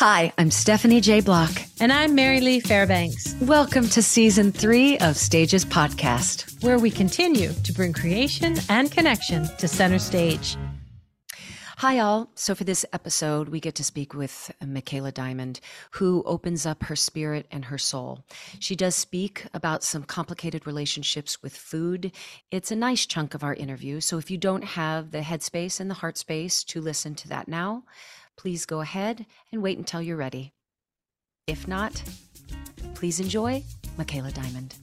Hi, I'm Stephanie J. Block. And I'm Mary Lee Fairbanks. Welcome to season three of Stages Podcast, where we continue to bring creation and connection to center stage. Hi, all. So, for this episode, we get to speak with Michaela Diamond, who opens up her spirit and her soul. She does speak about some complicated relationships with food. It's a nice chunk of our interview. So, if you don't have the headspace and the heart space to listen to that now, please go ahead and wait until you're ready. If not, please enjoy Michaela Diamond.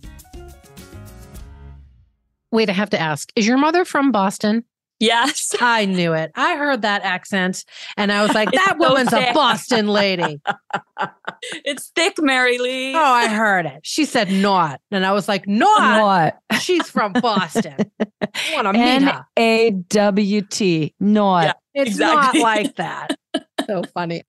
Wait, I have to ask Is your mother from Boston? Yes. I knew it. I heard that accent and I was like, that woman's a Boston lady. it's thick, Mary Lee. Oh, I heard it. She said not. And I was like, not. not. She's from Boston. I want to meet her. A W T. Not. Yeah, it's exactly. not like that. so funny.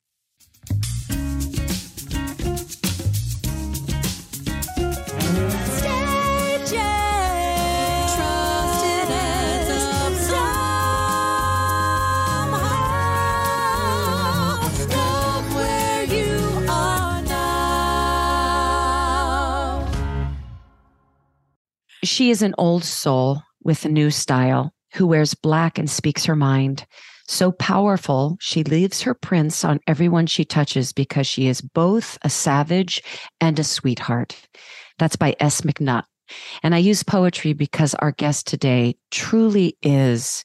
She is an old soul with a new style who wears black and speaks her mind. So powerful, she leaves her prints on everyone she touches because she is both a savage and a sweetheart. That's by S. McNutt. And I use poetry because our guest today truly is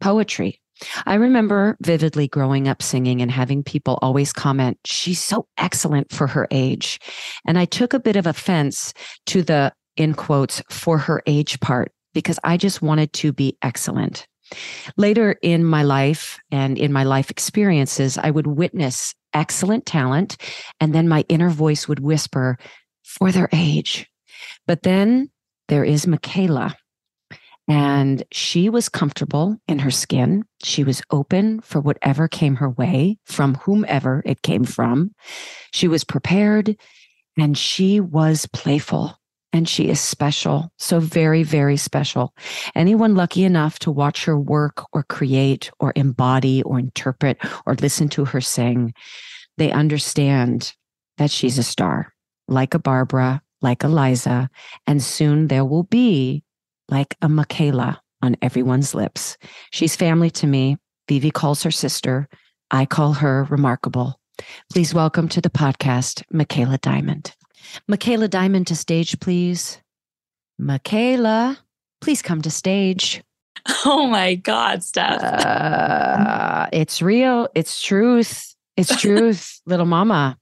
poetry. I remember vividly growing up singing and having people always comment, she's so excellent for her age. And I took a bit of offense to the in quotes for her age part because I just wanted to be excellent. Later in my life and in my life experiences, I would witness excellent talent, and then my inner voice would whisper, for their age. But then there is Michaela. And she was comfortable in her skin. She was open for whatever came her way from whomever it came from. She was prepared and she was playful and she is special. So very, very special. Anyone lucky enough to watch her work or create or embody or interpret or listen to her sing, they understand that she's a star, like a Barbara, like Eliza, and soon there will be like a Michaela on everyone's lips. She's family to me. Vivi calls her sister. I call her remarkable. Please welcome to the podcast, Michaela Diamond. Michaela Diamond to stage, please. Michaela, please come to stage. Oh my God, Steph. Uh, it's real. It's truth. It's truth, little mama.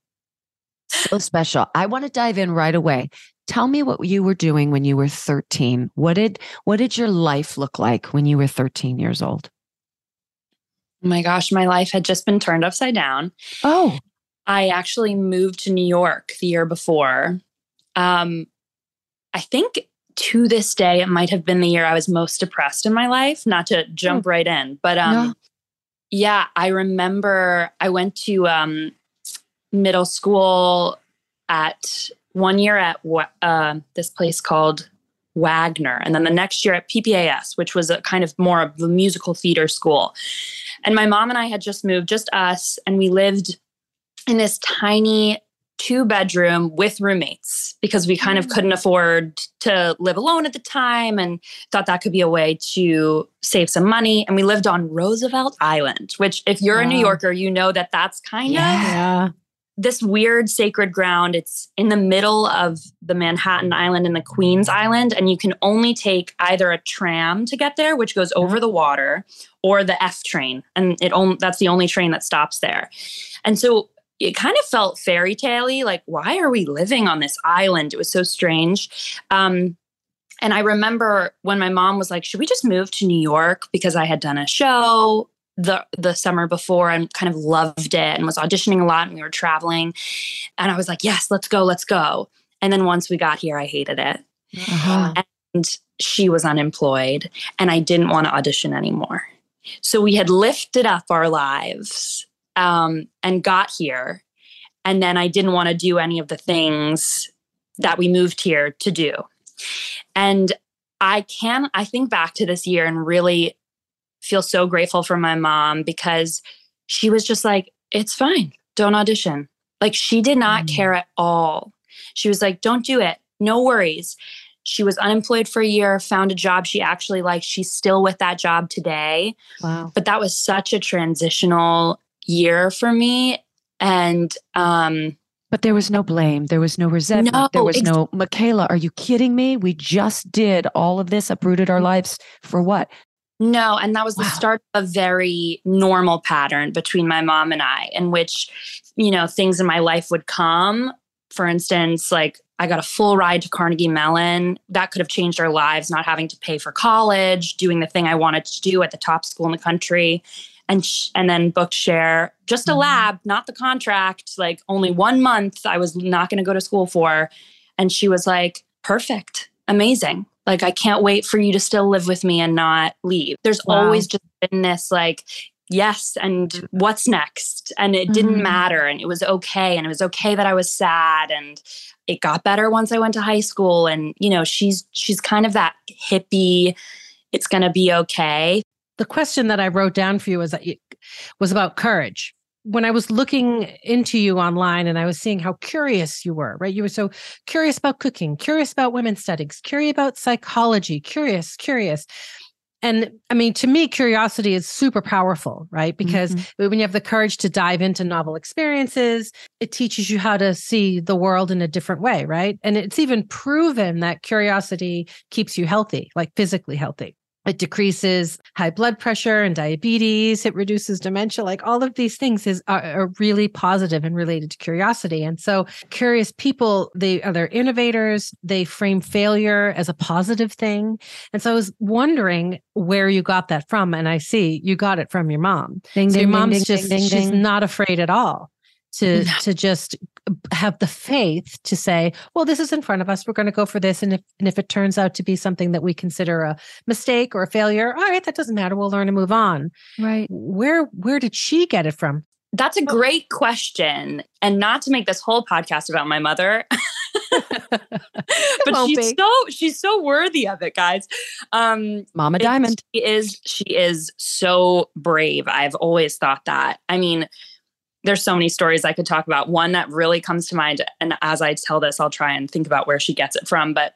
So special. I want to dive in right away. Tell me what you were doing when you were 13. What did what did your life look like when you were 13 years old? Oh my gosh, my life had just been turned upside down. Oh. I actually moved to New York the year before. Um, I think to this day, it might have been the year I was most depressed in my life, not to jump oh. right in, but um, no. yeah, I remember I went to um, middle school at one year at uh, this place called Wagner, and then the next year at PPAS, which was a kind of more of a musical theater school. And my mom and I had just moved, just us, and we lived in this tiny two bedroom with roommates because we kind of mm. couldn't afford to live alone at the time and thought that could be a way to save some money and we lived on Roosevelt Island which if you're wow. a New Yorker you know that that's kind yeah. of this weird sacred ground it's in the middle of the Manhattan Island and the Queens Island and you can only take either a tram to get there which goes over the water or the F train and it only that's the only train that stops there and so it kind of felt fairy tale like why are we living on this island? It was so strange. Um, and i remember when my mom was like should we just move to new york? Because i had done a show the the summer before and kind of loved it and was auditioning a lot and we were traveling. And i was like yes let's go let's go. And then once we got here i hated it. Uh-huh. and she was unemployed and i didn't want to audition anymore. So we had lifted up our lives um, and got here. And then I didn't want to do any of the things that we moved here to do. And I can, I think back to this year and really feel so grateful for my mom because she was just like, it's fine. don't audition. Like she did not mm. care at all. She was like, don't do it. No worries. She was unemployed for a year, found a job she actually liked. She's still with that job today. Wow. But that was such a transitional year for me. And um, but there was no blame. There was no resentment. No, there was ex- no, Michaela, are you kidding me? We just did all of this, uprooted our lives for what? No, and that was the wow. start of a very normal pattern between my mom and I, in which, you know, things in my life would come. For instance, like I got a full ride to Carnegie Mellon. That could have changed our lives, not having to pay for college, doing the thing I wanted to do at the top school in the country. And, sh- and then booked Cher just a mm-hmm. lab not the contract like only one month i was not going to go to school for and she was like perfect amazing like, I can't wait for you to still live with me and not leave. There's wow. always just been this, like, yes, and mm. what's next? And it didn't mm-hmm. matter. And it was okay. And it was okay that I was sad. And it got better once I went to high school. And, you know, she's, she's kind of that hippie, it's going to be okay. The question that I wrote down for you was, was about courage when I was looking into you online and I was seeing how curious you were, right? You were so curious about cooking, curious about women's studies, curious about psychology, curious, curious. And I mean, to me, curiosity is super powerful, right? Because mm-hmm. when you have the courage to dive into novel experiences, it teaches you how to see the world in a different way, right? And it's even proven that curiosity keeps you healthy, like physically healthy. It decreases high blood pressure and diabetes. It reduces dementia. Like all of these things is are, are, really positive and related to curiosity. And so, curious people they are they're innovators. They frame failure as a positive thing. And so, I was wondering where you got that from. And I see you got it from your mom. Ding, so ding, your mom's ding, just she's not afraid at all to no. to just have the faith to say, well, this is in front of us. We're going to go for this. And if and if it turns out to be something that we consider a mistake or a failure, all right, that doesn't matter. We'll learn and move on. Right. Where where did she get it from? That's a great question. And not to make this whole podcast about my mother. but she's be. so she's so worthy of it, guys. Um Mama Diamond. She is she is so brave. I've always thought that. I mean, there's so many stories I could talk about. One that really comes to mind, and as I tell this, I'll try and think about where she gets it from. But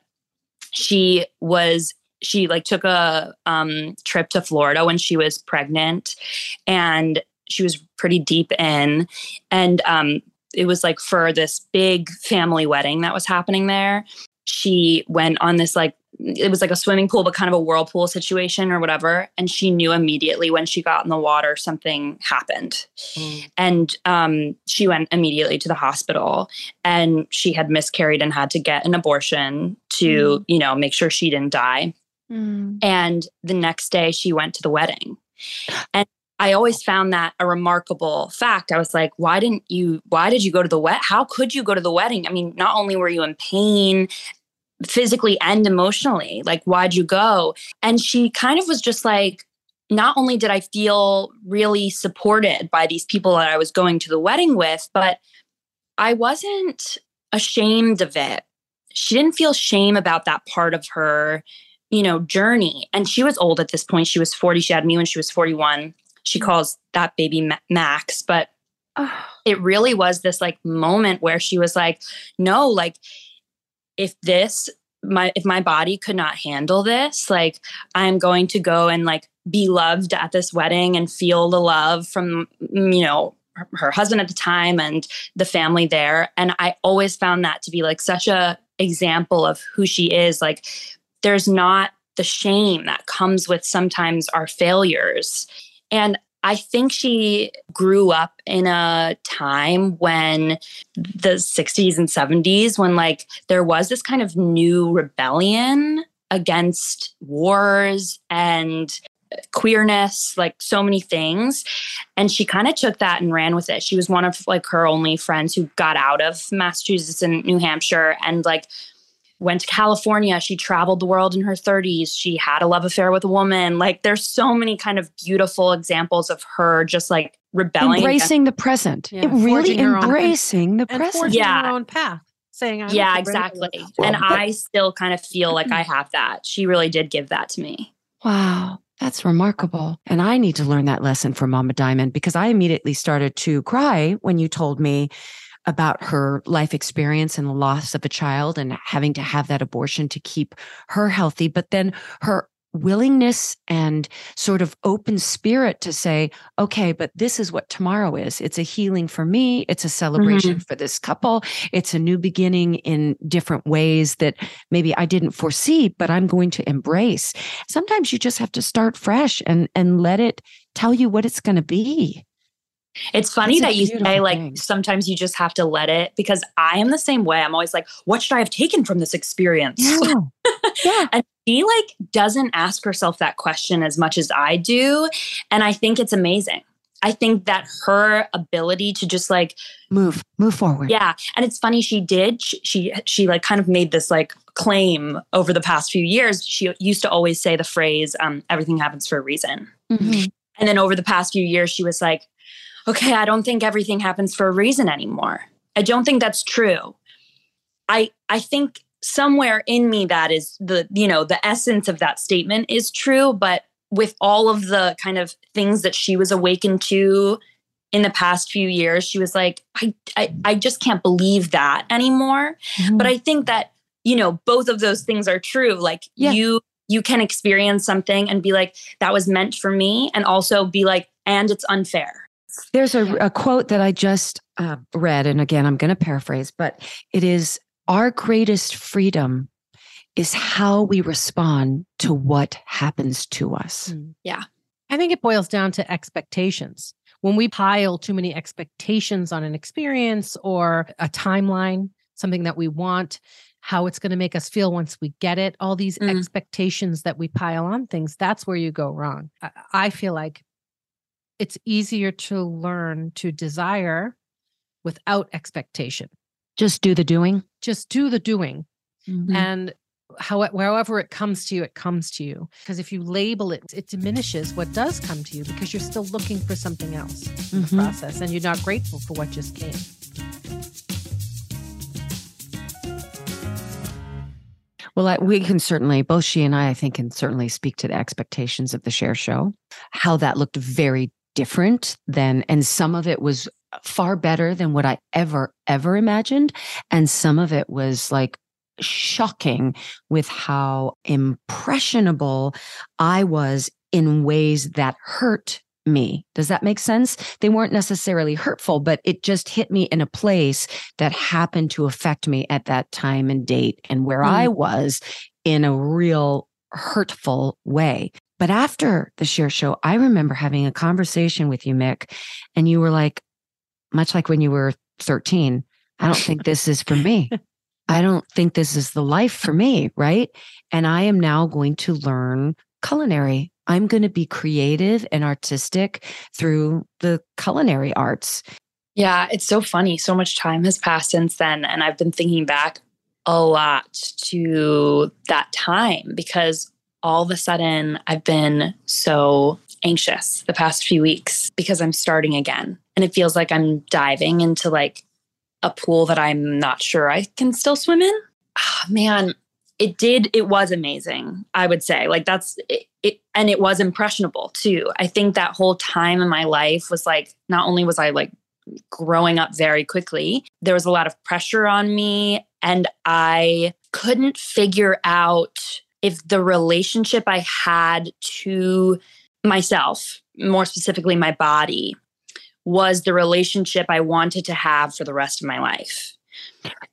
she was she like took a um, trip to Florida when she was pregnant, and she was pretty deep in, and um, it was like for this big family wedding that was happening there. She went on this like it was like a swimming pool, but kind of a whirlpool situation or whatever. And she knew immediately when she got in the water, something happened. Mm. And um, she went immediately to the hospital and she had miscarried and had to get an abortion to, mm. you know, make sure she didn't die. Mm. And the next day she went to the wedding. And I always found that a remarkable fact. I was like, why didn't you, why did you go to the wet? How could you go to the wedding? I mean, not only were you in pain physically and emotionally. Like, why'd you go? And she kind of was just like, not only did I feel really supported by these people that I was going to the wedding with, but I wasn't ashamed of it. She didn't feel shame about that part of her, you know, journey. And she was old at this point. She was 40. She had me when she was 41. She calls that baby Max, but it really was this like moment where she was like, no, like if this my if my body could not handle this like i'm going to go and like be loved at this wedding and feel the love from mm, you know her, her husband at the time and the family there. And i always found that to be like such a example of who she is. Like there's not the shame that comes with sometimes our failures. And I think she grew up in a time when the 60s and 70s, when like there was this kind of new rebellion against wars and queerness, like so many things. And she kind of took that and ran with it. She was one of like her only friends who got out of Massachusetts and New Hampshire and like went to California. She traveled the world in her 30s. She had a love affair with a woman. Like there's so many kind of beautiful examples of her just like rebelling. Embracing the present. Yeah. really embracing the present. yeah. her own path. Saying, I'm yeah, exactly. Well, and but- I still kind of feel like I have that. She really did give that to me. Wow. That's remarkable. And I need to learn that lesson from Mama Diamond because I immediately started to cry when you told me about her life experience and the loss of a child and having to have that abortion to keep her healthy. But then her willingness and sort of open spirit to say, okay, but this is what tomorrow is. It's a healing for me. It's a celebration mm-hmm. for this couple. It's a new beginning in different ways that maybe I didn't foresee, but I'm going to embrace. Sometimes you just have to start fresh and, and let it tell you what it's going to be. It's funny that you say like thing. sometimes you just have to let it because I am the same way. I'm always like, what should I have taken from this experience? Yeah. yeah. and she like doesn't ask herself that question as much as I do. And I think it's amazing. I think that her ability to just like move, move forward. Yeah. And it's funny, she did, she, she, she like kind of made this like claim over the past few years. She used to always say the phrase, um, everything happens for a reason. Mm-hmm. And then over the past few years, she was like, okay, I don't think everything happens for a reason anymore. I don't think that's true. I I think somewhere in me that is the you know the essence of that statement is true but with all of the kind of things that she was awakened to in the past few years she was like i i, I just can't believe that anymore mm-hmm. but i think that you know both of those things are true like yeah. you you can experience something and be like that was meant for me and also be like and it's unfair there's a, a quote that I just uh, read, and again, I'm going to paraphrase, but it is our greatest freedom is how we respond to what happens to us. Mm, yeah. I think it boils down to expectations. When we pile too many expectations on an experience or a timeline, something that we want, how it's going to make us feel once we get it, all these mm. expectations that we pile on things, that's where you go wrong. I feel like it's easier to learn to desire without expectation. Just do the doing. Just do the doing. Mm-hmm. And how, however it comes to you, it comes to you. Because if you label it, it diminishes what does come to you because you're still looking for something else mm-hmm. in the mm-hmm. process and you're not grateful for what just came. Well, I, we can certainly, both she and I, I think, can certainly speak to the expectations of the Cher show, how that looked very different than, and some of it was far better than what I ever, ever imagined. And some of it was like shocking with how impressionable I was in ways that hurt me. Does that make sense? They weren't necessarily hurtful, but it just hit me in a place that happened to affect me at that time and date and where mm. I was in a real hurtful way. But after the Cher show, I remember having a conversation with you, Mick, and you were like, much like when you were 13, I don't think this is for me. I don't think this is the life for me. Right. And I am now going to learn culinary. I'm going to be creative and artistic through the culinary arts. Yeah, it's so funny. So much time has passed since then. And I've been thinking back a lot to that time because all of a sudden I've been so anxious the past few weeks because I'm starting again. And it feels like I'm diving into like a pool that I'm not sure I can still swim in. Oh, man, it did, it was amazing, I would say. Like that's it, it, and it was impressionable too. I think that whole time in my life was like, not only was I like growing up very quickly, there was a lot of pressure on me and I couldn't figure out if the relationship I had to myself, more specifically my body, was the relationship I wanted to have for the rest of my life.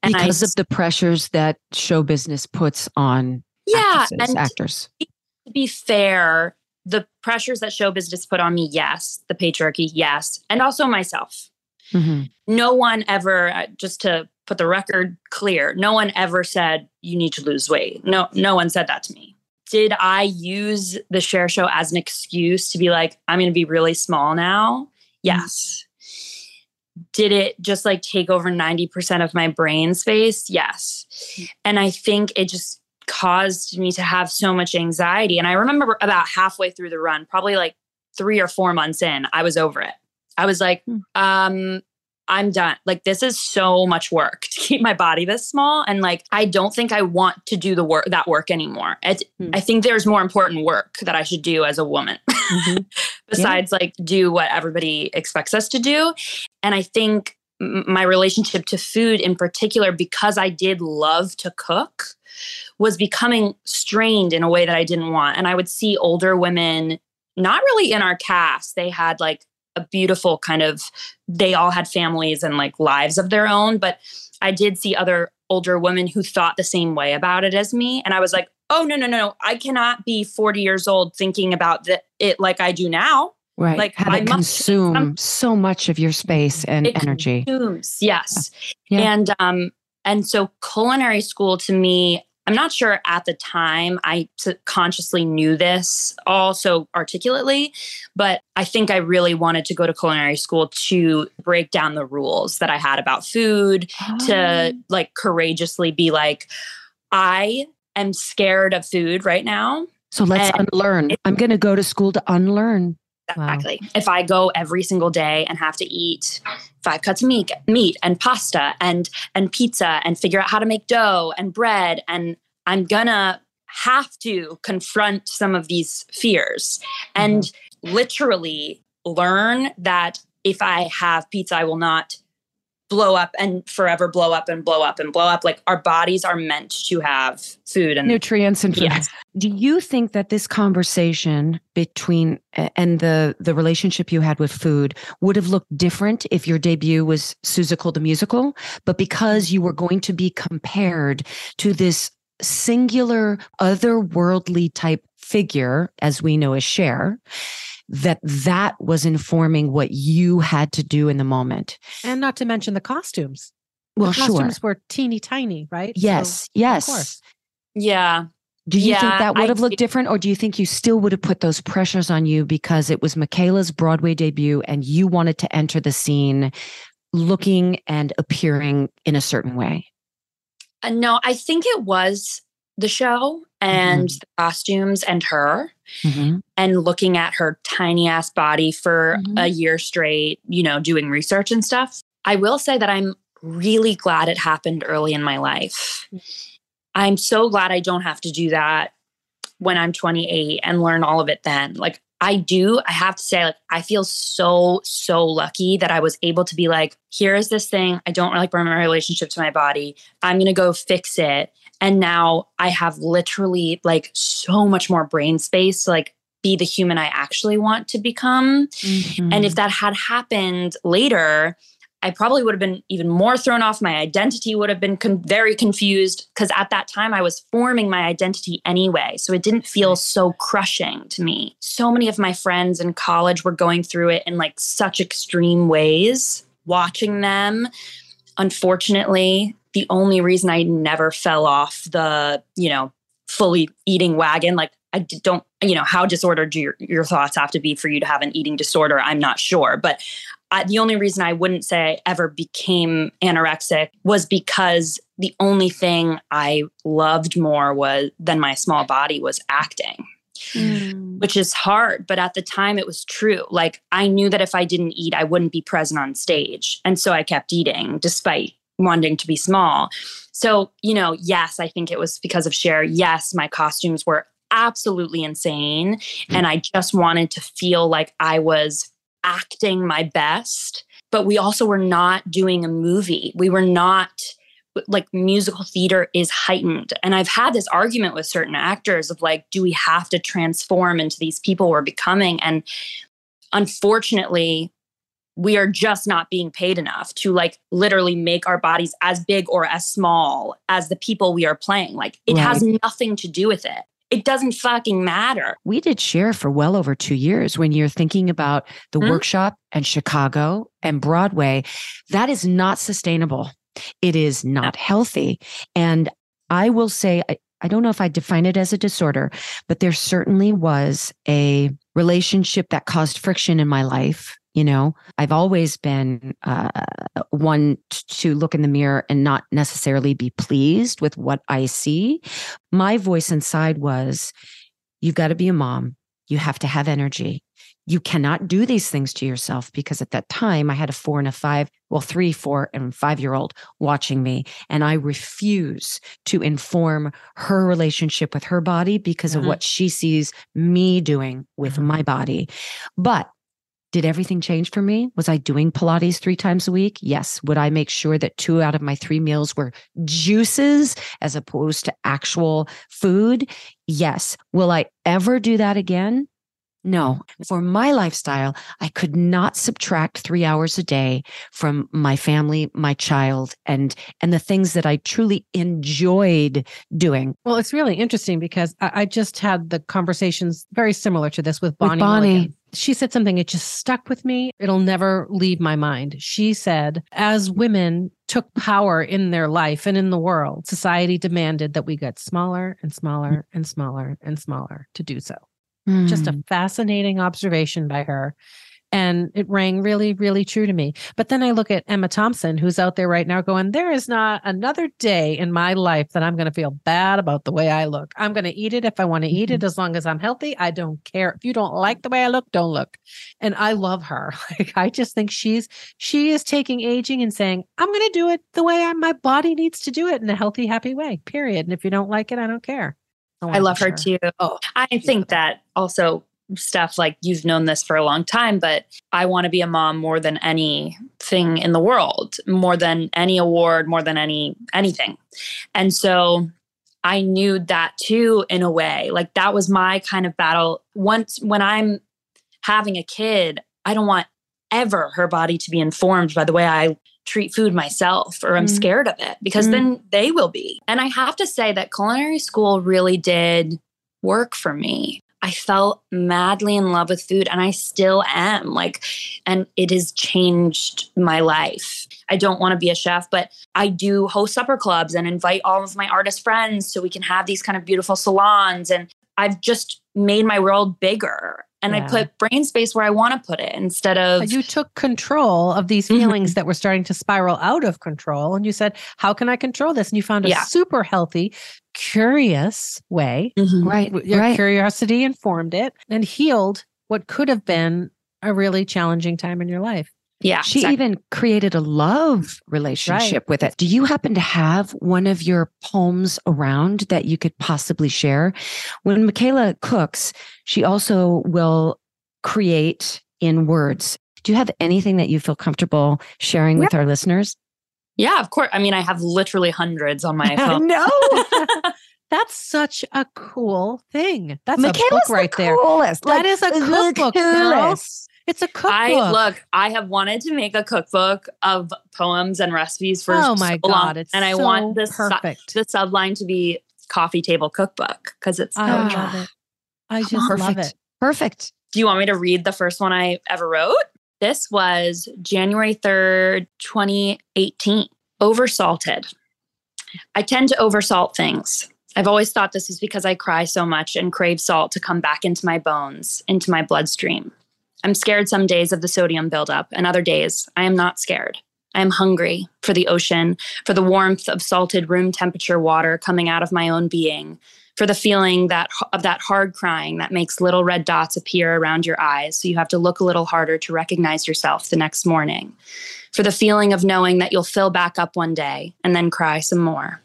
And because I, of the pressures that show business puts on yeah, and actors. To be fair, the pressures that show business put on me, yes. The patriarchy, yes. And also myself. Mm-hmm. No one ever, uh, just to put the record clear. No one ever said you need to lose weight. No, no one said that to me. Did I use the Cher show as an excuse to be like, I'm going to be really small now? Yes. Did it just like take over 90% of my brain space? Yes. And I think it just caused me to have so much anxiety. And I remember about halfway through the run, probably like three or four months in, I was over it. I was like, hmm. um, I'm done. Like, this is so much work to keep my body this small and like i don't think i want to do the work that work anymore it, Hmm. i think there's more important work that i should do as a woman Mhm. besides like do what everybody expects us to do and i think m- my relationship to food in particular because i did love to cook was becoming strained in a way that i didn't want and i would see older women not really in our cast they had like a beautiful kind of they all had families and like lives of their own but i did see other older women who thought the same way about it as me and i was like oh no no no no i cannot be 40 years old thinking about the, it like i do now Right. Like, Have I it consume so much of your space and It energy. consumes yes Yeah. and um and so culinary school to me i'm not sure at the time I consciously knew this all so articulately but i think i really wanted to go to culinary school to break down the rules that i had about food to oh. like courageously be like i am scared of food right now So let's unlearn. I'm going to go to school to unlearn. Wow. Exactly. If I go every single day and have to eat five cuts of meat, meat and pasta and and pizza and figure out how to make dough and bread and I'm gonna have to confront some of these fears and mm-hmm. literally learn that if I have pizza, I will not blow up and forever blow up and blow up and blow up. Like our bodies are meant to have food and nutrients and food. Yes. Do you think that this conversation between and the the relationship you had with food would have looked different if your debut was Seussical the musical, but because you were going to be compared to this singular otherworldly type figure as we know as Cher, that that was informing what you had to do in the moment. And not to mention the costumes. Well, the sure. costumes were teeny tiny, right? So, Yes, yes. course. yeah. Do you think that would I have looked do. different, or do you think you still would have put those pressures on you because it was Michaela's Broadway debut and you wanted to enter the scene looking and appearing in a certain way? Uh, no, I think it was the show and Mm-hmm. the costumes and her Mhm. and looking at her tiny ass body for Mhm. a year straight, you know, doing research and stuff. I will say that I'm really glad it happened early in my life. I'm so glad I don't have to do that when I'm 28 and learn all of it then. Like I do, I have to say, like, I feel so, so lucky that I was able to be like, here is this thing. I don't like my relationship to my body. I'm going to go fix it. And now I have literally like so much more brain space to like be the human I actually want to become. And if mm-hmm. that had happened later, I probably would have been even more thrown off. My identity would have been con- very confused because at that time I was forming my identity anyway. So it didn't feel so crushing to me. So many of my friends in college were going through it in like such extreme ways. Watching them, unfortunately, the only reason I never fell off the, you know, fully eating wagon, like I don't, you know, how disordered do your, your thoughts have to be for you to have an eating disorder? I'm not sure. But I, the only reason I wouldn't say I ever became anorexic was because the only thing I loved more was than my small body was acting, Mm. which is hard. But at the time, it was true. Like I knew that if I didn't eat, I wouldn't be present on stage, and so I kept eating despite wanting to be small. So you know, yes, I think it was because of Cher. Yes, my costumes were absolutely insane, hmm. and I just wanted to feel like I was acting my best. But we also were not doing a movie. We were not like musical theater is heightened. And I've had this argument with certain actors of like, do we have to transform into these people we're becoming? And unfortunately, we are just not being paid enough to like literally make our bodies as big or as small as the people we are playing. Like it has nothing to do with it. It doesn't fucking matter. We did Cher for well over two years when you're thinking about the Hmm? workshop and Chicago and Broadway. That is not sustainable. It is not healthy. And I will say, I, I don't know if I define it as a disorder, but there certainly was a relationship that caused friction in my life. You know, I've always been uh, one to look in the mirror and not necessarily be pleased with what I see. My voice inside was, you've got to be a mom. You have to have energy. you cannot do these things to yourself because at that time I had a four and a five, well, three, four, and five year old watching me. And I refuse to inform her relationship with her body because of Mhm. what she sees me doing with Mhm. my body. But did everything change for me? Was I doing Pilates three times a week? Yes. Would I make sure that two out of my three meals were juices as opposed to actual food? Yes. Will I ever do that again? No. For my lifestyle, I could not subtract three hours a day from my family, my child, and and the things that I truly enjoyed doing. Well, it's really interesting because I, I just had the conversations very similar to this with Bonnie. Bonnie. Milligan. She said something, it just stuck with me. It'll never leave my mind. She said, as women took power in their life and in the world, society demanded that we get smaller and smaller and smaller and smaller to do so. Just Mm. a fascinating observation by her. And it rang really, really true to me. But then I look at Emma Thompson, who's out there right now going, There is not another day in my life that I'm going to feel bad about the way I look. I'm going to eat it if I want to eat it, mm-hmm. as long as I'm healthy. I don't care. If you don't like the way I look, don't look. And I love her. Like, I just think she's, she is taking aging and saying, I'm going to do it the way I, my body needs to do it in a healthy, happy way, period. And if you don't like it, I don't care. I love her sure. too. Oh, I think that also stuff like you've known this for a long time, but I want to be a mom more than anything in the world, more than any award, more than any anything. And so I knew that too in a way. Like that was my kind of battle. Once when I'm having a kid, I don't want ever her body to be informed by the way I treat food myself or I'm Mm. scared of it because Mm. then they will be. And I have to say that culinary school really did work for me. I felt madly in love with food and I still am. Like, and it has changed my life. I don't want to be a chef, but I do host supper clubs and invite all of my artist friends so we can have these kind of beautiful salons. And I've just made my world bigger and I put brain space where I want to put it instead of. you took control of these Mhm. feelings that were starting to spiral out of control and you said how can i control this and you found a Yeah. super healthy curious way Mhm. right, your right. curiosity informed it and healed what could have been a really challenging time in your life Yeah. She exactly. even created a love relationship with it. Do you happen to have one of your poems around that you could possibly share? When Michaela cooks, she also will create in words. Do you have anything that you feel comfortable sharing with our listeners? yeah, of course. I mean, I have literally hundreds on my phone. no. that's such a cool thing that's a Michaela's book right the there coolest. That is a the cookbook, girl. coolest. It's a cookbook I look, I have wanted to make a cookbook of poems and recipes for oh my so long, god it's and I want this su- the subline to be coffee table cookbook because it's. i Ah. love it i just love Perfect. it Perfect. Do you want me to read the first one I ever wrote? This was January 3rd, 2018. Oversalted. I tend to oversalt things. I've always thought this is because I cry so much and crave salt to come back into my bones, into my bloodstream. I'm scared some days of the sodium buildup, and other days I am not scared. I am hungry for the ocean, for the warmth of salted room temperature water coming out of my own being, for the feeling that of that hard crying that makes little red dots appear around your eyes so you have to look a little harder to recognize yourself the next morning for the feeling of knowing that you'll fill back up one day and then cry some more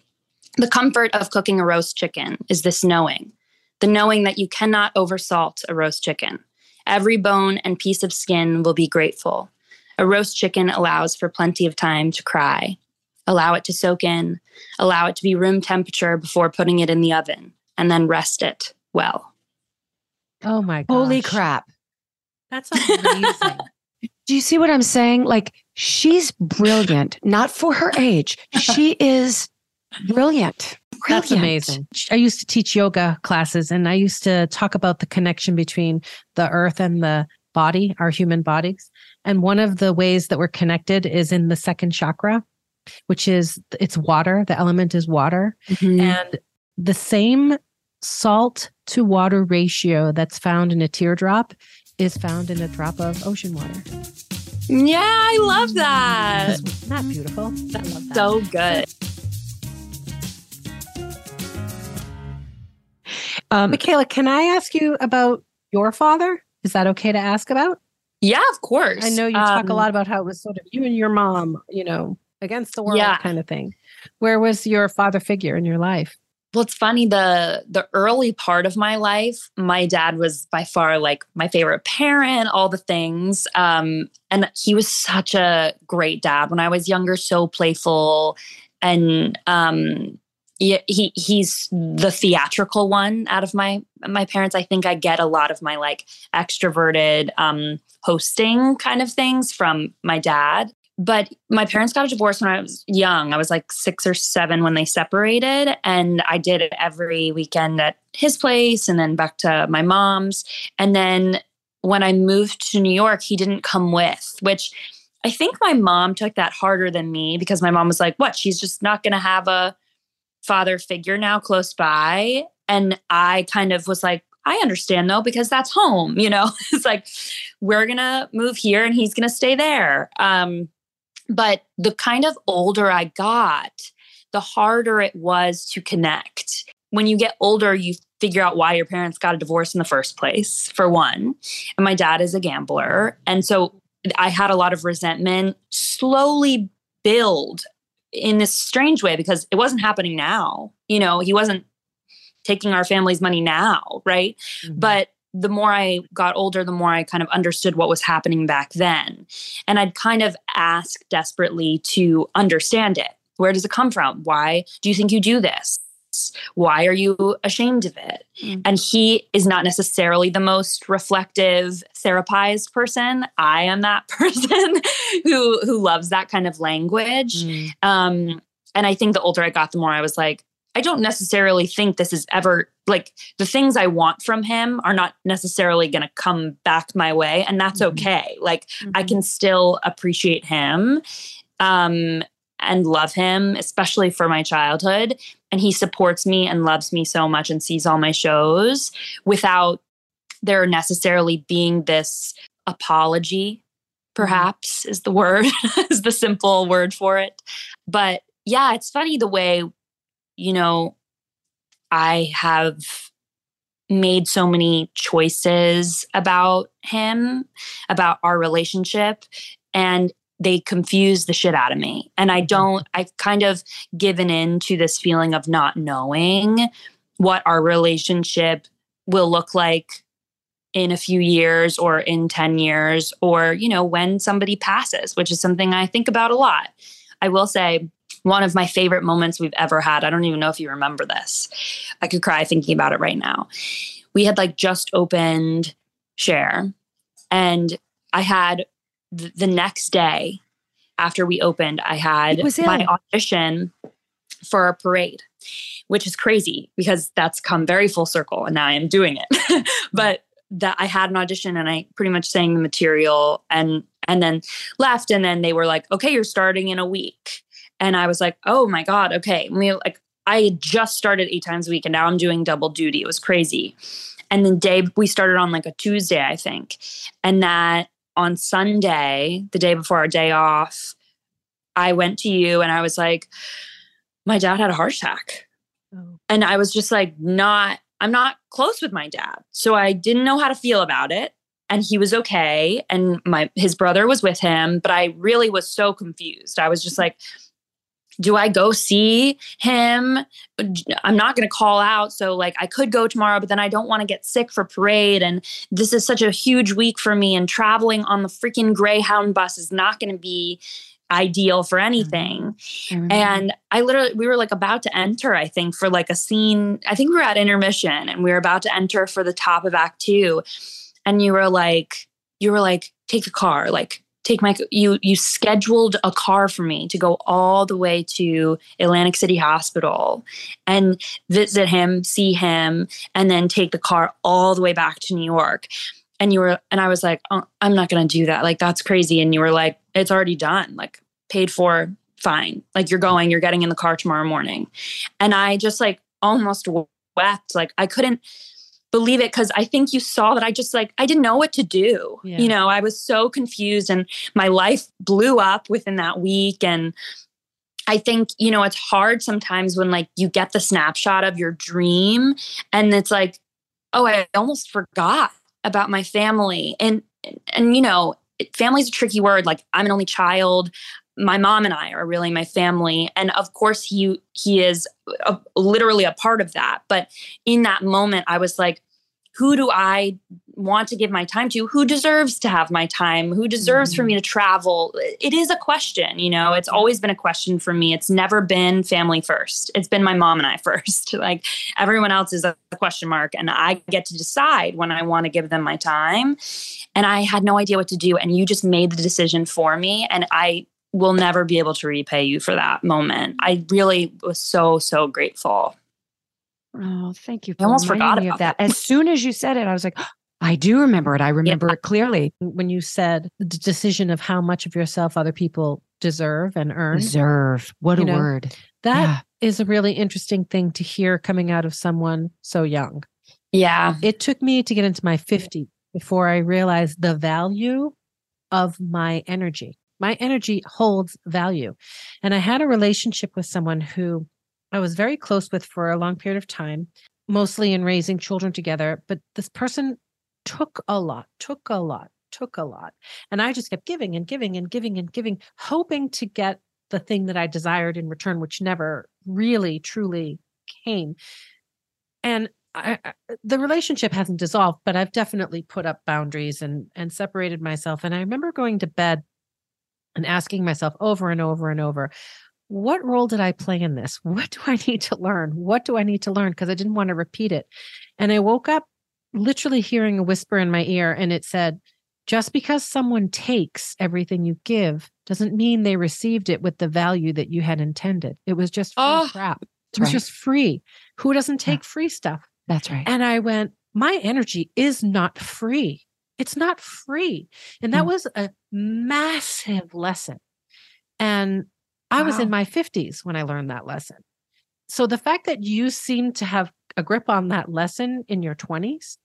the comfort of cooking a roast chicken is this knowing the knowing that you cannot oversalt a roast chicken every bone and piece of skin will be grateful a roast chicken allows for plenty of time to cry allow it to soak in allow it to be room temperature before putting it in the oven and then rest it well. oh my god Holy crap. that's amazing Do you see what I'm saying? Like she's brilliant, not for her age. She is brilliant. That's amazing. I used to teach yoga classes and I used to talk about the connection between the earth and the body, our human bodies. And one of the ways that we're connected is in the second chakra, which is it's water. The element is water. Mm-hmm. And the same salt to water ratio that's found in a teardrop is found in a drop of ocean water. Yeah, I love that. Isn't that beautiful? I love that. So good. Um, Michaela, can I ask you about your father? Is that okay to ask about? Yeah, of course. I know you talk a lot about how it was sort of you and your mom, you know, against the world Yeah. kind of thing. Where was your father figure in your life? Well, it's funny the the early part of my life, my dad was by far like my favorite parent, all the things. Um, and he was such a great dad when I was younger, so playful, and um, he he's the theatrical one out of my my parents. I think I get a lot of my like extroverted um, hosting kind of things from my dad but my parents got a divorce when I was young. I was like six or seven when they separated, and I did it every weekend at his place and then back to my mom's. And then when I moved to New York, he didn't come with, which I think my mom took that harder than me because my mom was like, What? She's just not going to have a father figure now close by. And I kind of was like, I understand though, because that's home, you know? it's like, we're going to move here and he's going to stay there. Um, but the kind of older I got, the harder it was to connect. When you get older, you figure out why your parents got a divorce in the first place, for one. And my dad is a gambler. And so I had a lot of resentment slowly build in this strange way because it wasn't happening now. You know, he wasn't taking our family's money now, right? Mm-hmm. But the more I got older, the more I kind of understood what was happening back then. And I'd kind of ask desperately to understand it. Where does it come from? Why do you think you do this? Why are you ashamed of it? Mm. And he is not necessarily the most reflective, therapized person. I am that person who who loves that kind of language. Mm. Um, and I think the older I got, the more I was like, I don't necessarily think this is ever like the things I want from him are not necessarily going to come back my way. And that's Mhm. okay. Like I Mhm. can still appreciate him um, and love him, especially for my childhood. And he supports me and loves me so much and sees all my shows without there necessarily being this apology, perhaps mm-hmm. is the word, is the simple word for it. But yeah, it's funny the way, you know, I have made so many choices about him, about our relationship, and they confuse the shit out of me. And I mm-hmm. don't, I've kind of given in to this feeling of not knowing what our relationship will look like in a few years or in 10 years or, you know, when somebody passes, which is something I think about a lot. I will say, one of my favorite moments we've ever had. I don't even know if you remember this. I could cry thinking about it right now. We had like just opened Cher, and I had th- the next day after we opened, I had my audition for a parade, which is crazy because that's come very full circle, and now I am doing it. but that I had an audition and I pretty much sang the material and and then left and then they were like, "Okay, you're starting in a week." And I was like, "Oh my god, okay." And we like I had just started 8 times a week and now I'm doing double duty. It was crazy. And then day we started on like a Tuesday, I think. And that on Sunday, the day before our day off, I went to you and I was like, "My dad had a heart attack." Oh. and I was just like not I'm not close with my dad. So I didn't know how to feel about it and he was okay and my his brother was with him, but I really was so confused. I was just like do I go see him? I'm not going to call out. So, like, I could go tomorrow, but then I don't want to get sick for parade. And this is such a huge week for me. And traveling on the freaking Greyhound bus is not going to be ideal for mm-hmm. anything. I remember. And I literally, we were like about to enter, I think, for like a scene. I think we were at intermission and we were about to enter for the top of act two. And you were like, you were like, take the car, like, take my, you, you scheduled a car for me to go all the way to Atlantic City Hospital and visit him, see him, and then take the car all the way back to New York. And you were, and I was like, oh, I'm not going to do that. Like, that's crazy. And you were like, it's already done, like, paid for, fine. Like, you're going, you're getting in the car tomorrow morning. And I just like almost wept. Like, I couldn't believe it because I think you saw that I just like, I didn't know what to do. Yeah. You know, I was so confused and my life blew up within that week. And I think, you know, it's hard sometimes when like you get the snapshot of your dream and it's like, oh, I almost forgot about my family and and you know family's a tricky word like i'm an only child my mom and I are really my family and of course he he is a, literally a part of that but in that moment I was like who do I want to give my time to? Who deserves to have my time? Who deserves mm-hmm. for me to travel? It is a question, you know, it's always been a question for me. It's never been family first. It's been my mom and I first. like everyone else is a question mark. And I get to decide when I want to give them my time. And I had no idea what to do. And you just made the decision for me. And I will never be able to repay you for that moment. I really was so, so grateful. Oh, thank you. I almost forgot about that. As soon as you said it, I was like, I do remember it. I remember yeah. it clearly. When you said the decision of how much of yourself other people deserve and earn. Deserve. What a know, word. That yeah. is a really interesting thing to hear coming out of someone so young. Yeah. It took me to get into my 50s before I realized the value of my energy. My energy holds value. And I had a relationship with someone who I was very close with for a long period of time, mostly in raising children together. But this person took a lot, took a lot, took a lot. And I just kept giving and giving and giving and giving, hoping to get the thing that I desired in return, which never really, truly came. And I, the relationship hasn't dissolved, but I've definitely put up boundaries and and separated myself. And I remember going to bed and asking myself over and over and over, what role did I play in this? What do I need to learn? What do I need to learn? Because I didn't want to repeat it. And I woke up literally hearing a whisper in my ear, and it said, just because someone takes everything you give doesn't mean they received it with the value that you had intended. It was just free oh, crap. It was right. just free. Who doesn't take yeah. free stuff? That's right. And I went, my energy is not free. It's not free. And that mm. was a massive lesson. And I wow. was in my 50s when I learned that lesson. So the fact that you seem to have a grip on that lesson in your 20s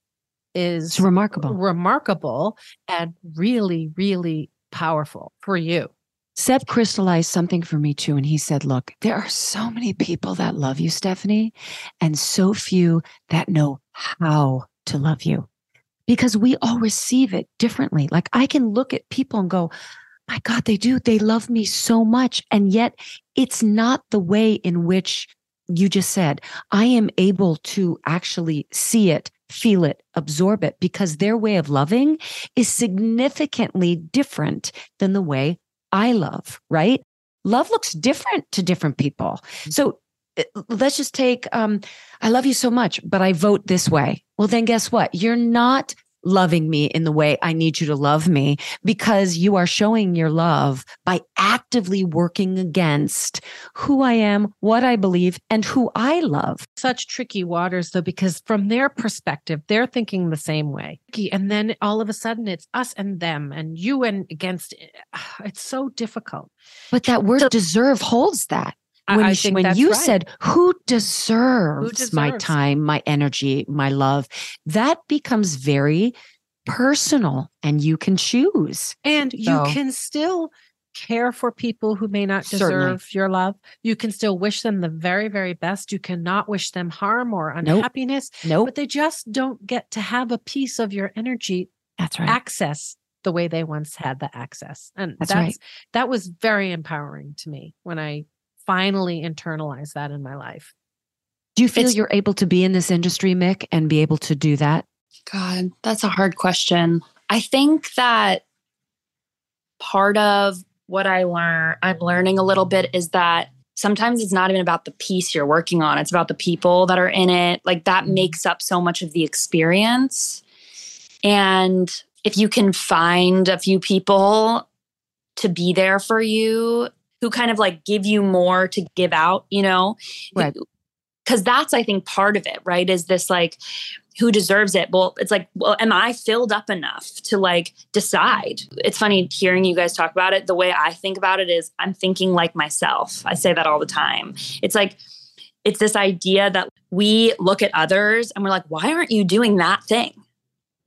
is it's remarkable. Remarkable and really, really powerful for you. Seb crystallized something for me too. And he said, Look, there are so many people that love you, Stephanie, and so few that know how to love you because we all receive it differently. Like I can look at people and go, my God, they do. They love me so much. And yet it's not the way in which you just said, I am able to actually see it, feel it, absorb it, because their way of loving is significantly different than the way I love, right? Love looks different to different people. Mm-hmm. So let's just take, um, I love you so much, but I vote this way. Well, then guess what? You're not loving me in the way I need you to love me because you are showing your love by actively working against who I am, what I believe, and who I love. Such tricky waters, though, because from their perspective, they're thinking the same way. And then all of a sudden it's us and them and you and against. It's so difficult. But that word so, deserve holds that when, I think when you right. said who deserves, who deserves, my time, my energy, my love, that becomes very personal and you can choose. And so, you can still care for people who may not deserve certainly. your love. You can still wish them the very, very best. You cannot wish them harm or unhappiness. Nope. nope. But they just don't get to have a piece of your energy. That's right. Access the way they once had the access. And that's, that's right. that was very empowering to me when I finally internalize that in my life. Do you feel it's, you're able to be in this industry, Mick, and be able to do that? God, that's a hard question. I think that part of what I learn, I'm learning a little bit is that sometimes it's not even about the piece you're working on, it's about the people that are in it. Like that mm-hmm. makes up so much of the experience. And if you can find a few people to be there for you who kind of like give you more to give out, you know? Right. Because that's, I think, part of it, right? Is this like, who deserves it? Well, it's like, well, am I filled up enough to like decide? It's funny hearing you guys talk about it. The way I think about it is I'm thinking like myself. I say that all the time. It's like, it's this idea that we look at others and we're like, why aren't you doing that thing?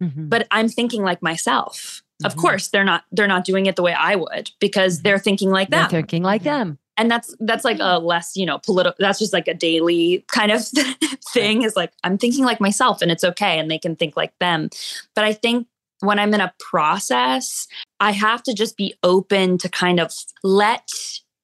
Mm-hmm. But I'm thinking like myself. Mm-hmm. Of course, they're not they're not doing it the way I would because mm-hmm. they're thinking like that. They're thinking like them. and that's that's like a less you know political that's just like a daily kind of thing is like i'm thinking like myself and it's okay and they can think like them but i think when i'm in a process i have to just be open to kind of let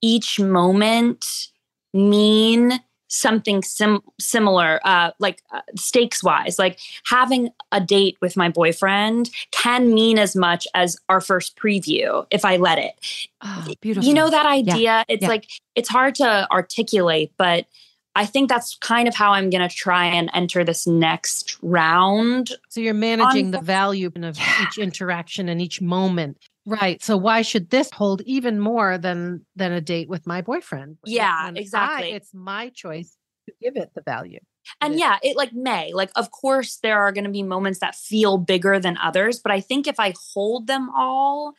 each moment mean something sim- similar uh, like uh, stakes wise like having a date with my boyfriend can mean as much as our first preview if i let it oh, beautiful you know that idea yeah. it's yeah. like it's hard to articulate but I think that's kind of how I'm going to try and enter this next round. So you're managing the value of yeah. each interaction and each moment. Right. So why should this hold even more than than a date with my boyfriend? Yeah, exactly. I, it's my choice to give it the value. And yeah, it like may. Like of course there are going to be moments that feel bigger than others, but I think if I hold them all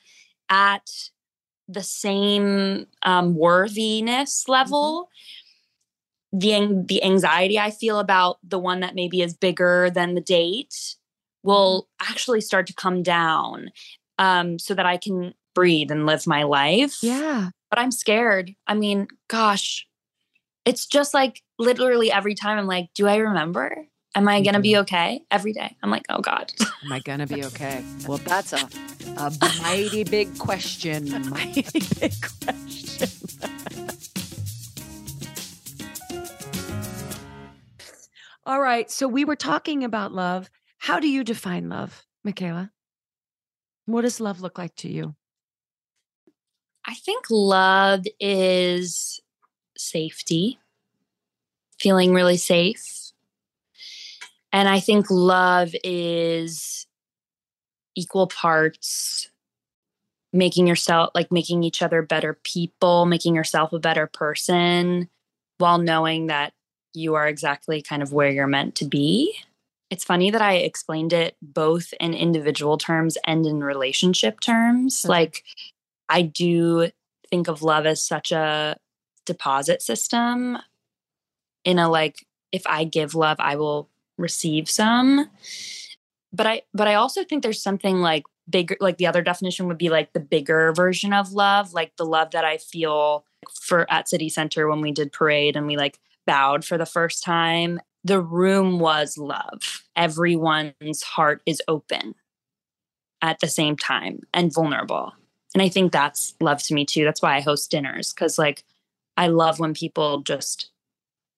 at the same um worthiness level, mm-hmm. the the anxiety I feel about the one that maybe is bigger than the date will mm-hmm. actually start to come down um, so that I can breathe and live my life. Yeah. But I'm scared. I mean, gosh, it's just like literally every time I'm like, do I remember? Am I going to be okay every day? I'm like, oh God. Am I going to be okay? Well, that's a, a mighty big question. Mighty big question. All right. So we were talking about love. How do you define love, Micaela? What does love look like to you? I think love is safety, feeling really safe. And I think love is equal parts making yourself like making each other better people, making yourself a better person while knowing that you are exactly kind of where you're meant to be. It's funny that I explained it both in individual terms and in relationship terms. Mm-hmm. Like, I do think of love as such a deposit system in a like, if I give love, I will receive some. But I, but I also think there's something like bigger, like the other definition would be like the bigger version of love, like the love that I feel for at City Center when we did parade and we like bowed for the first time the room was love. Everyone's heart is open at the same time and vulnerable. And I think that's love to me too. That's why I host dinners because, like, I love when people just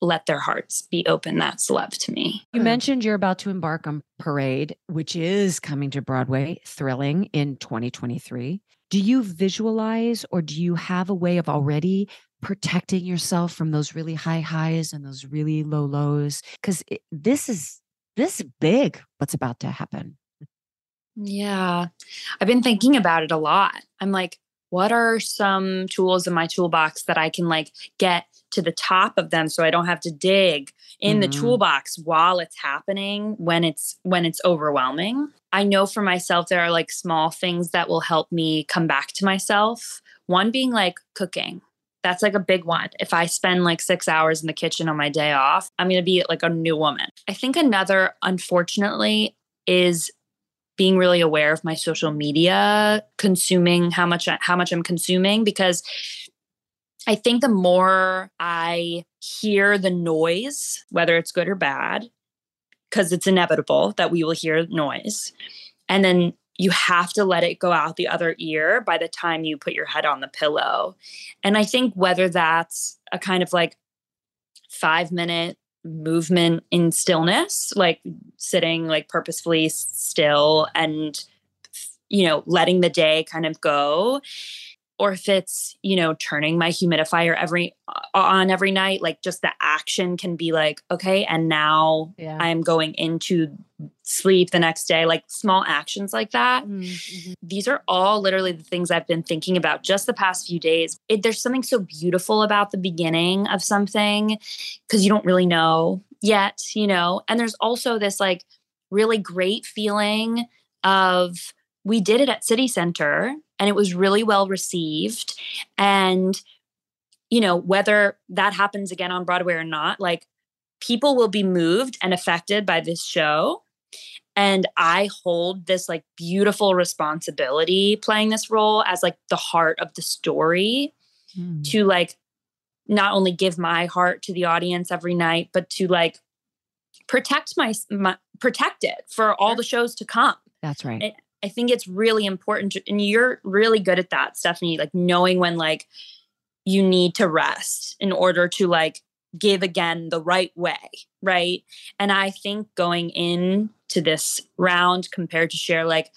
let their hearts be open. That's love to me. You hmm. mentioned you're about to embark on Parade, which is coming to Broadway, thrilling in 2023. Do you visualize or do you have a way of already protecting yourself from those really high highs and those really low lows because this is this big what's about to happen. Yeah. I've been thinking about it a lot. I'm like what are some tools in my toolbox that i can like get to the top of them so i don't have to dig in mm-hmm. the toolbox while it's happening when it's when it's overwhelming? I know for myself there are like small things that will help me come back to myself. One being like cooking that's like a big one. If I spend like six hours in the kitchen on my day off, I'm going to be like a new woman. I think another, unfortunately, is being really aware of my social media consuming how much how much I'm consuming because I think the more I hear the noise whether it's good or bad because it's inevitable that we will hear noise and then you have to let it go out the other ear by the time you put your head on the pillow. And I think whether that's a kind of like five minute movement in stillness, like sitting like purposefully still and, you know, letting the day kind of go, or if it's you know turning my humidifier every on every night like just the action can be like okay and now yeah. i'm going into sleep the next day like small actions like that mm, mm-hmm. these are all literally the things i've been thinking about just the past few days it, there's something so beautiful about the beginning of something because you don't really know yet you know and there's also this like really great feeling of we did it at city center and it was really well received and you know whether that happens again on broadway or not like people will be moved and affected by this show and i hold this like beautiful responsibility playing this role as like the heart of the story mm. to like not only give my heart to the audience every night, but to like protect my, my protect it for all the shows to come. That's right. It, I think it's really important, to, and you're really good at that, Stephanie. Like knowing when like you need to rest in order to like give again the right way, right? And I think going in to this round compared to Cher like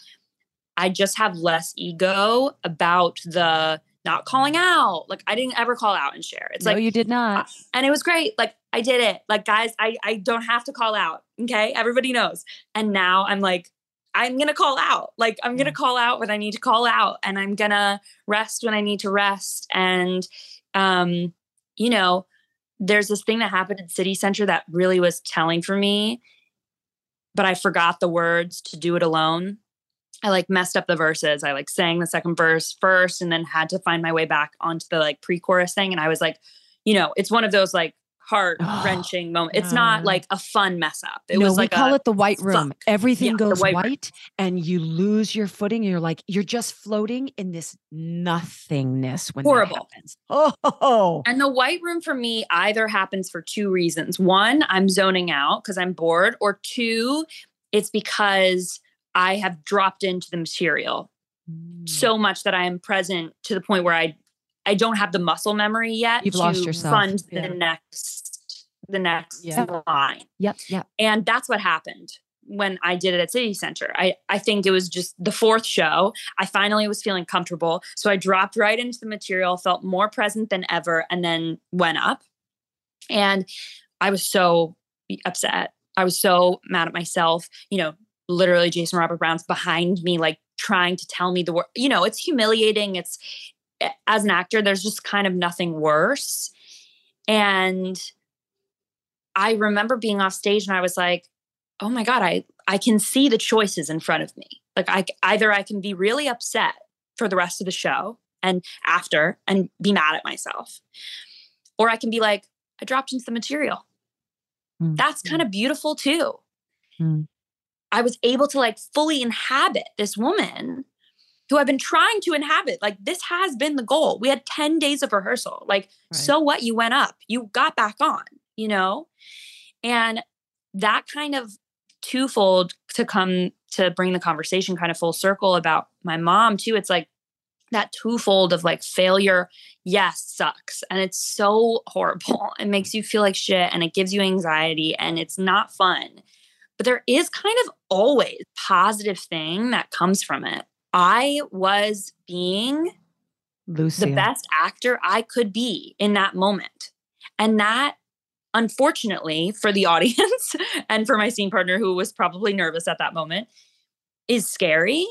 I just have less ego about the not calling out. Like I didn't ever call out and Cher. It's no, like you did not. and it was great. Like I did it. Like guys, I I don't have to call out. Okay, everybody knows. And now I'm like, I'm gonna call out. Like I'm gonna call out when I need to call out, and I'm gonna rest when I need to rest. And um, you know, there's this thing that happened at City Center that really was telling for me, but I forgot the words to do it alone. I like messed up the verses. I like sang the second verse first and then had to find my way back onto the like pre-chorus thing. And I was like, you know, it's one of those like heart wrenching moment. It's not like a fun mess up. It no, was like we call a, it the white room. suck. Everything Yeah, goes white white, and you lose your footing. And you're like, you're just floating in this nothingness when Horrible. Oh, And the white room for me either happens for two reasons. One, I'm zoning out because I'm bored, or two, it's because I have dropped into the material Mm. so much that I am present to the point where I I don't have the muscle memory yet You've to lost yourself. fund Yeah. the next the next Yeah. line. Yep, yep. And that's what happened when I did it at City Center. I, I think it was just the fourth show. I finally was feeling comfortable. So I dropped right into the material, felt more present than ever, and then went up. And I was so upset. I was so mad at myself. You know, literally Jason Robert Brown's behind me, like trying to tell me the word. You know, it's humiliating. It's as an actor, there's just kind of nothing worse. And I remember being off stage and I was like, oh my God, I, I can see the choices in front of me. Like I either I can be really upset for the rest of the show and after and be mad at myself. Or I can be like, I dropped into the material. Mm. That's kind of beautiful too. Mm. I was able to like fully inhabit this woman who I've been trying to inhabit. Like this has been the goal. We had 10 days of rehearsal. Like, Right. so what? You went up, you got back on, you know? And that kind of twofold to come to bring the conversation kind of full circle about my mom too. It's like that twofold of like failure, yes, sucks. And it's so horrible. It makes you feel like shit and it gives you anxiety and it's not fun. But there is kind of always positive thing that comes from it. I was being Lucy. the best actor I could be in that moment. And that, unfortunately, for the audience and for my scene partner, who was probably nervous at that moment, is scary.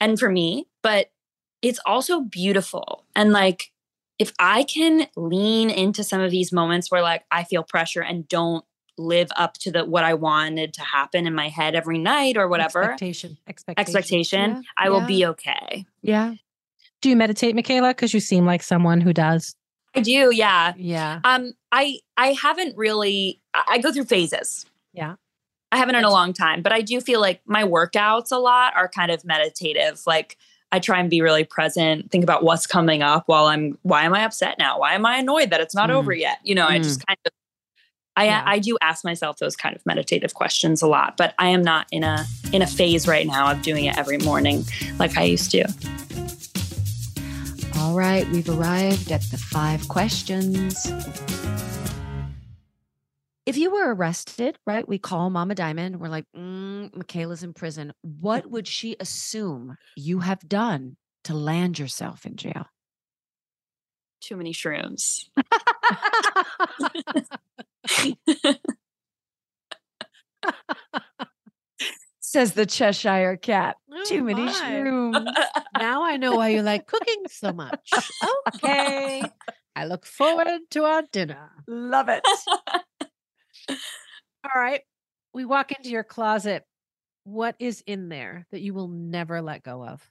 And for me, but it's also beautiful. And like, if I can lean into some of these moments where like I feel pressure and don't live up to the what I wanted to happen in my head every night or whatever Expectation. Expectation. expectation, Yeah, I will be okay. Yeah. Do you meditate, Micaela? Because you seem like someone who does. I do, yeah. Yeah. Um, I I haven't really. I I go through phases. Yeah. I haven't in a long time, but I do feel like my workouts a lot are kind of meditative. Like I try and be really present, think about what's coming up while I'm. Why am I upset now? Why am I annoyed that it's not Mm. over yet? You know, I Mm. just kind of. I Yeah. I do ask myself those kind of meditative questions a lot, but I am not in a in a phase right now of doing it every morning like I used to. All right, we've arrived at the five questions. If you were arrested, right, we call Mama Diamond, we're like, mm, Micaela's in prison. What would she assume you have done to land yourself in jail? Too many shrooms. Says the Cheshire Cat. Too Oh, many my. shrooms. Now I know why you like cooking so much. Okay. I look forward to our dinner. Love it. All right. We walk into your closet. What is in there that you will never let go of?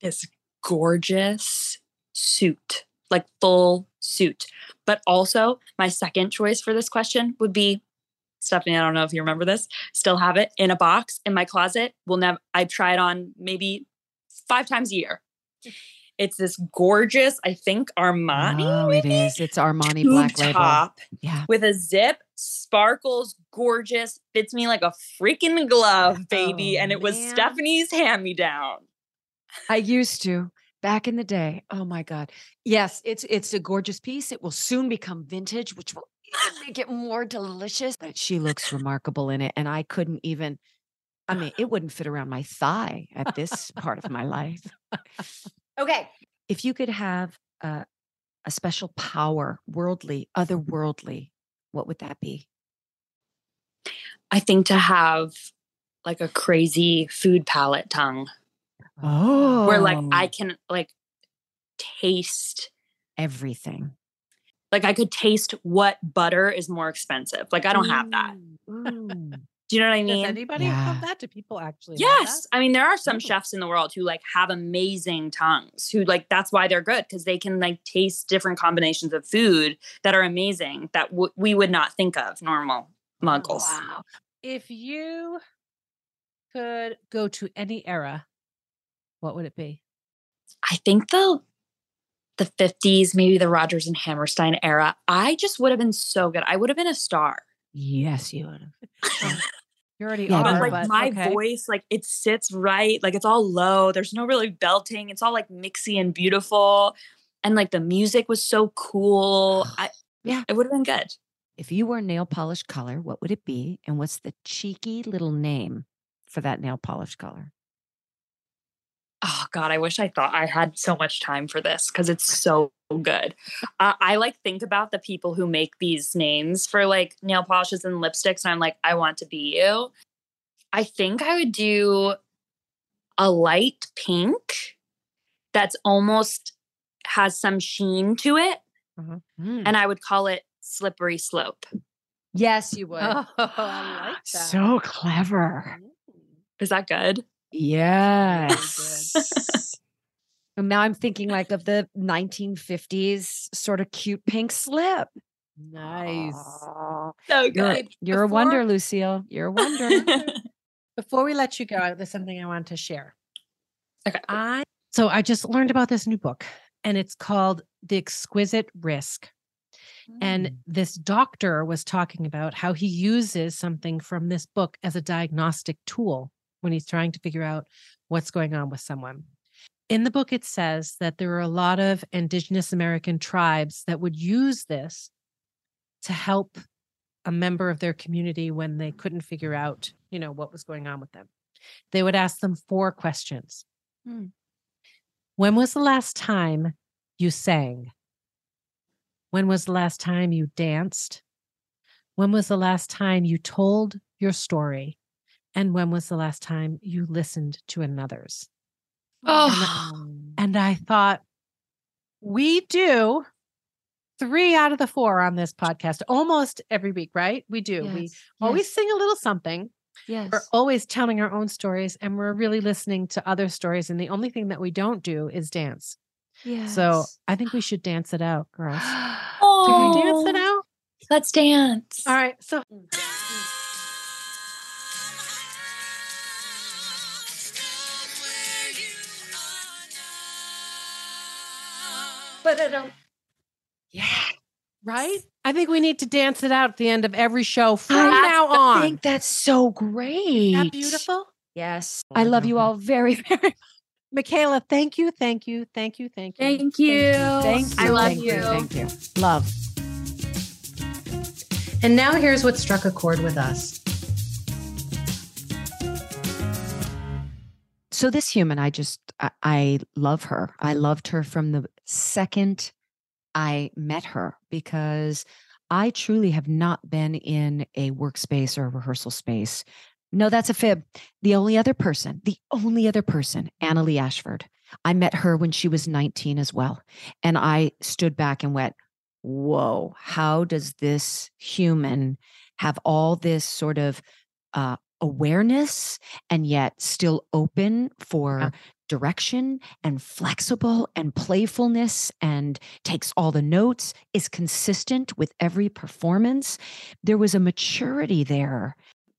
this gorgeous suit, like full suit. But also, my second choice for this question would be Stephanie. I don't know if you remember this. Still have it in a box in my closet. We'll never. I try it on maybe five times a year. It's this gorgeous, I think Armani. Oh, it is. It's Armani tube Black Label. top Yeah. with a zip, sparkles, gorgeous, fits me like a freaking glove, oh, baby. Oh, and it was man. Stephanie's hand me down. I used to back in the day. Oh my God. Yes, it's it's a gorgeous piece. It will soon become vintage, which will make it more delicious. But she looks remarkable in it. And I couldn't even, I mean, it wouldn't fit around my thigh at this part of my life. Okay. If you could have a, a special power, worldly, otherworldly, what would that be? I think to have like a crazy food palette tongue Oh. where like I oh. can like taste everything. like I could taste what butter is more expensive. Like I don't have that. Do you know what I mean? Does anybody Yeah. have that? Do people actually? have Yes. that? I mean, there are some Oh. chefs in the world who like have amazing tongues who like that's why they're good because they can like taste different combinations of food that are amazing that w- we would not think of normal oh, muggles. Wow. If you could go to any era, what would it be? I think the the 50s, maybe the Rodgers and Hammerstein era, I just would have been so good. I would have been a star. Yes, you would have. You already Yeah, but like but my okay. voice, like it sits right, like it's all low. There's no really belting. It's all like mixy and beautiful. And like the music was so cool. I Yeah. it would have been good. If you were nail polish color, what would it be? And what's the cheeky little name for that nail polish color? God, I wish I thought I had so much time for this because it's so good. Uh, I like think about the people who make these names for like nail polishes and lipsticks, and I'm like, I want to be you. I think I would do a light pink that's almost has some sheen to it, Mm. and I would call it slippery slope. yes, you would. Oh, I like that. So clever. Is that good? Yes. and now I'm thinking like of the 1950s sort of cute pink slip. Nice. Aw. So You're, good. you're a wonder, Lucille. You're a wonder. Before we let you go, there's something I want to share. okay. I so I just learned about this new book, and it's called The Exquisite Risk. And mm. this doctor was talking about how he uses something from this book as a diagnostic tool when he's trying to figure out what's going on with someone. In the book, it says that there are a lot of indigenous American tribes that would use this to help a member of their community when they couldn't figure out, you know, what was going on with them. They would ask them four questions. Hmm. When was the last time you sang? When was the last time you danced? When was the last time you told your story? And when was the last time you listened to another's? Oh, And I thought, we do three out of the four on this podcast almost every week, right? We do. We Yes, always sing a little something. yes. We're always telling our own stories and we're really listening to other stories. And the only thing that we don't do is dance. yes. So I think we should dance it out, girls. oh, Can we dance it oh. out? Let's dance. All right. So mm. But I don't. Yeah. Right? I think we need to dance it out at the end of every show from I now on. I think that's so great. Isn't that beautiful? Yes. I love you all very, very Micaela, thank you, thank you, thank you, thank you. Thank you. Thank you. I love thank you. Thank you. Love. And now here's what struck a chord with us. So this human, I just I, I love her. I loved her from the second I met her because I truly have not been in a workspace or a rehearsal space. No, that's a fib. The only other person, the only other person, Annaleigh Ashford. I met her when she was 19 as well. And I stood back and went, Whoa, how does this human have all this sort of uh, awareness and yet still open for Yeah. direction and flexible and playfulness and takes all the notes, is consistent with every performance. There was a maturity there.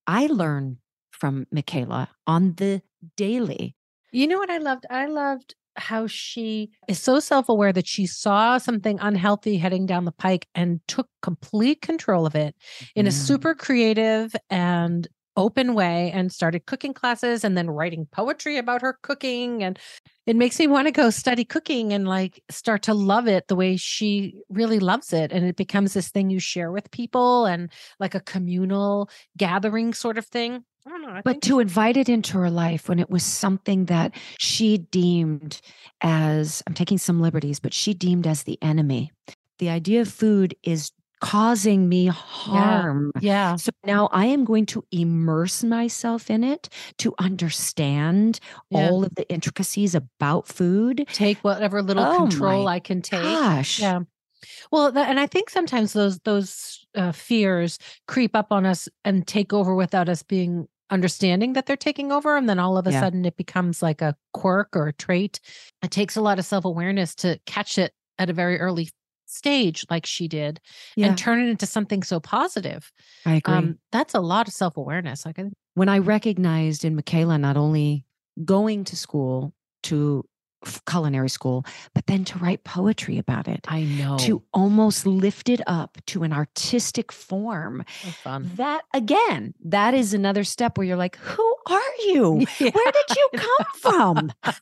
I learned from Micaela on the daily. You know what I loved? I loved how she is so self-aware that she saw something unhealthy heading down the pike and took complete control of it in a Mm. super creative and open way and started cooking classes and then writing poetry about her cooking and it makes me want to go study cooking and like start to love it the way she really loves it and it becomes this thing you share with people and like a communal gathering sort of thing I don't know. But to invite it into her life when it was something that she deemed as, I'm taking some liberties, but she deemed as the enemy. The idea of food is causing me harm. yeah, So now I am going to immerse myself in it to understand Yeah. all of the intricacies about food. take whatever little Oh control I can take. Gosh. Yeah. Well, that, and I think sometimes those those uh, fears creep up on us and take over without us being understanding that they're taking over, and then all of a Yeah. sudden it becomes like a quirk or a trait. It takes a lot of self awareness to catch it at a very early stage, like she did, Yeah, and turn it into something so positive. I agree. Um, that's a lot of self awareness. Like, when I recognized in Micaela not only going to school to culinary school, but then to write poetry about it, I know to almost lift it up to an artistic form. so. That again, that is another step where you're like, who are you? Yeah. Where did you come from?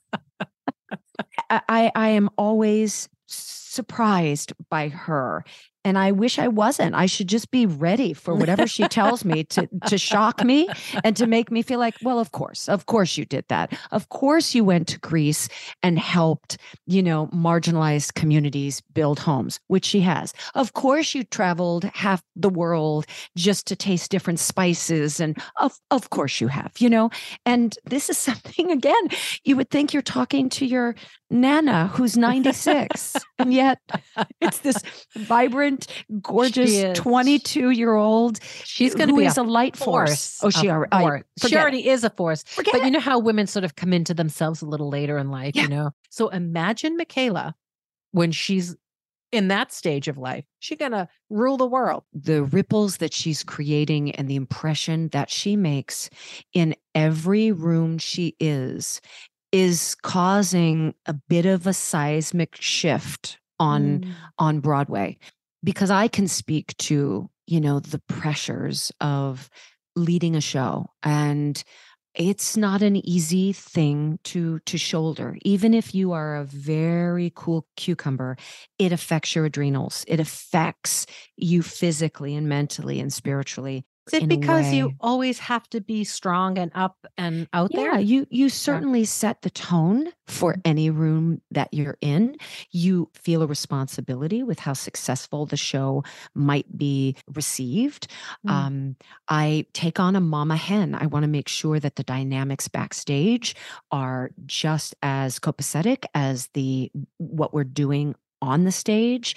I I am always surprised by her. And I wish I wasn't. I should just be ready for whatever she tells me to to shock me and to make me feel like, well, of course, of course you did that. Of course you went to Greece and helped, you know, marginalized communities build homes, which she has. Of course you traveled half the world just to taste different spices and of of course you have, you know. And this is something again, you would think you're talking to your nana who's 96 and yet it's this vibrant gorgeous 22 year old She's going to be is a a light force. Oh, she a already. I- She already is a force. Forget But you know how women sort of come into themselves a little later in life, Yeah. you know? So imagine Micaela when she's in that stage of life. She's going to rule the world. the ripples that she's creating and the impression that she makes in every room she is is causing a bit of a seismic shift on Mm. on Broadway because I can speak to, you know, the pressures of leading a show and it's not an easy thing to to shoulder. Even if you are a very cool cucumber it affects your adrenals. It affects you physically and mentally and spiritually Is it because you always have to be strong and up and out yeah there? you you certainly set the tone for Mhm. any room that you're in you feel a responsibility with how successful the show might be received Mm. um, i take on a mama hen i want to make sure that the dynamics backstage are just as copacetic as the what we're doing on the stage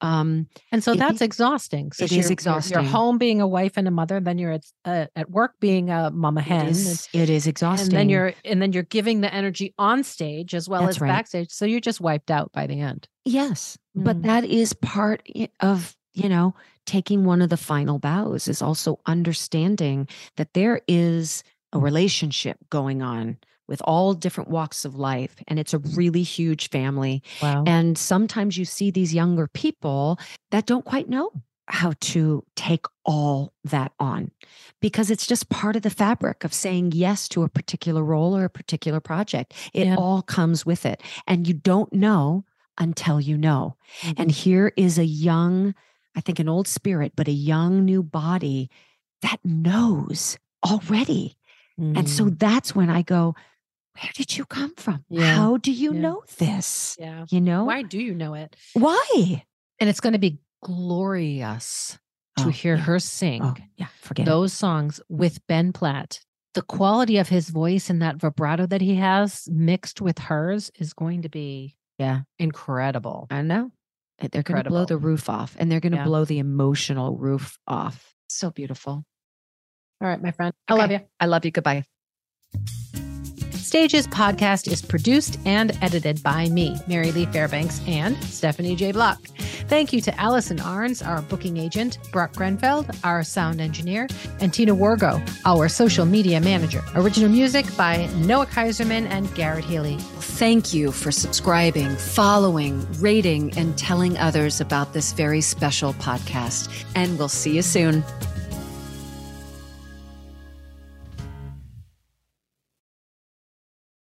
um, And so that's exhausting. So it is you're- you're- exhausting. You're home being a wife and a mother, then you're at uh, at work being a mama hen. it and- is, it is exhausting And then you're and then you're giving the energy on stage as well That's as right. backstage. So you're just wiped out by the end. Yes, but Mm. that is part of, you know, taking one of the final bows is also understanding that there is a relationship going on with all different walks of life and it's a really huge family Wow. and sometimes you see these younger people that don't quite know how to take all that on because it's just part of the fabric of saying yes to a particular role or a particular project. It Yeah. all comes with it. And you don't know until you know. Mm-hmm. And here is a young, I think an old spirit, but a young new body that knows already. And so Mm. that's when I go, where did you come from? Yeah. How do you Yeah. know this? yeah. You know? Why do you know it? Why? And it's going to be glorious to Oh, hear yeah. her sing Oh, yeah, forget it. those songs with Ben Platt. The quality of his voice and that vibrato that he has mixed with hers is going to be Yeah. incredible. I know. They're going to blow the roof off and they're going to Yeah. blow the emotional roof off. So beautiful. All right, my friend. I love you. I love you. Goodbye. Stages podcast is produced and edited by me, Mary Lee Fairbanks, and Stephanie J. Block. Thank you to Allison Arns, our booking agent, Brock Grenfeld, our sound engineer, and Tina Wargo, our social media manager. Original music by Noah Kaiserman and Garrett Healy. Thank you for subscribing, following, rating, and telling others about this very special podcast. And we'll see you soon.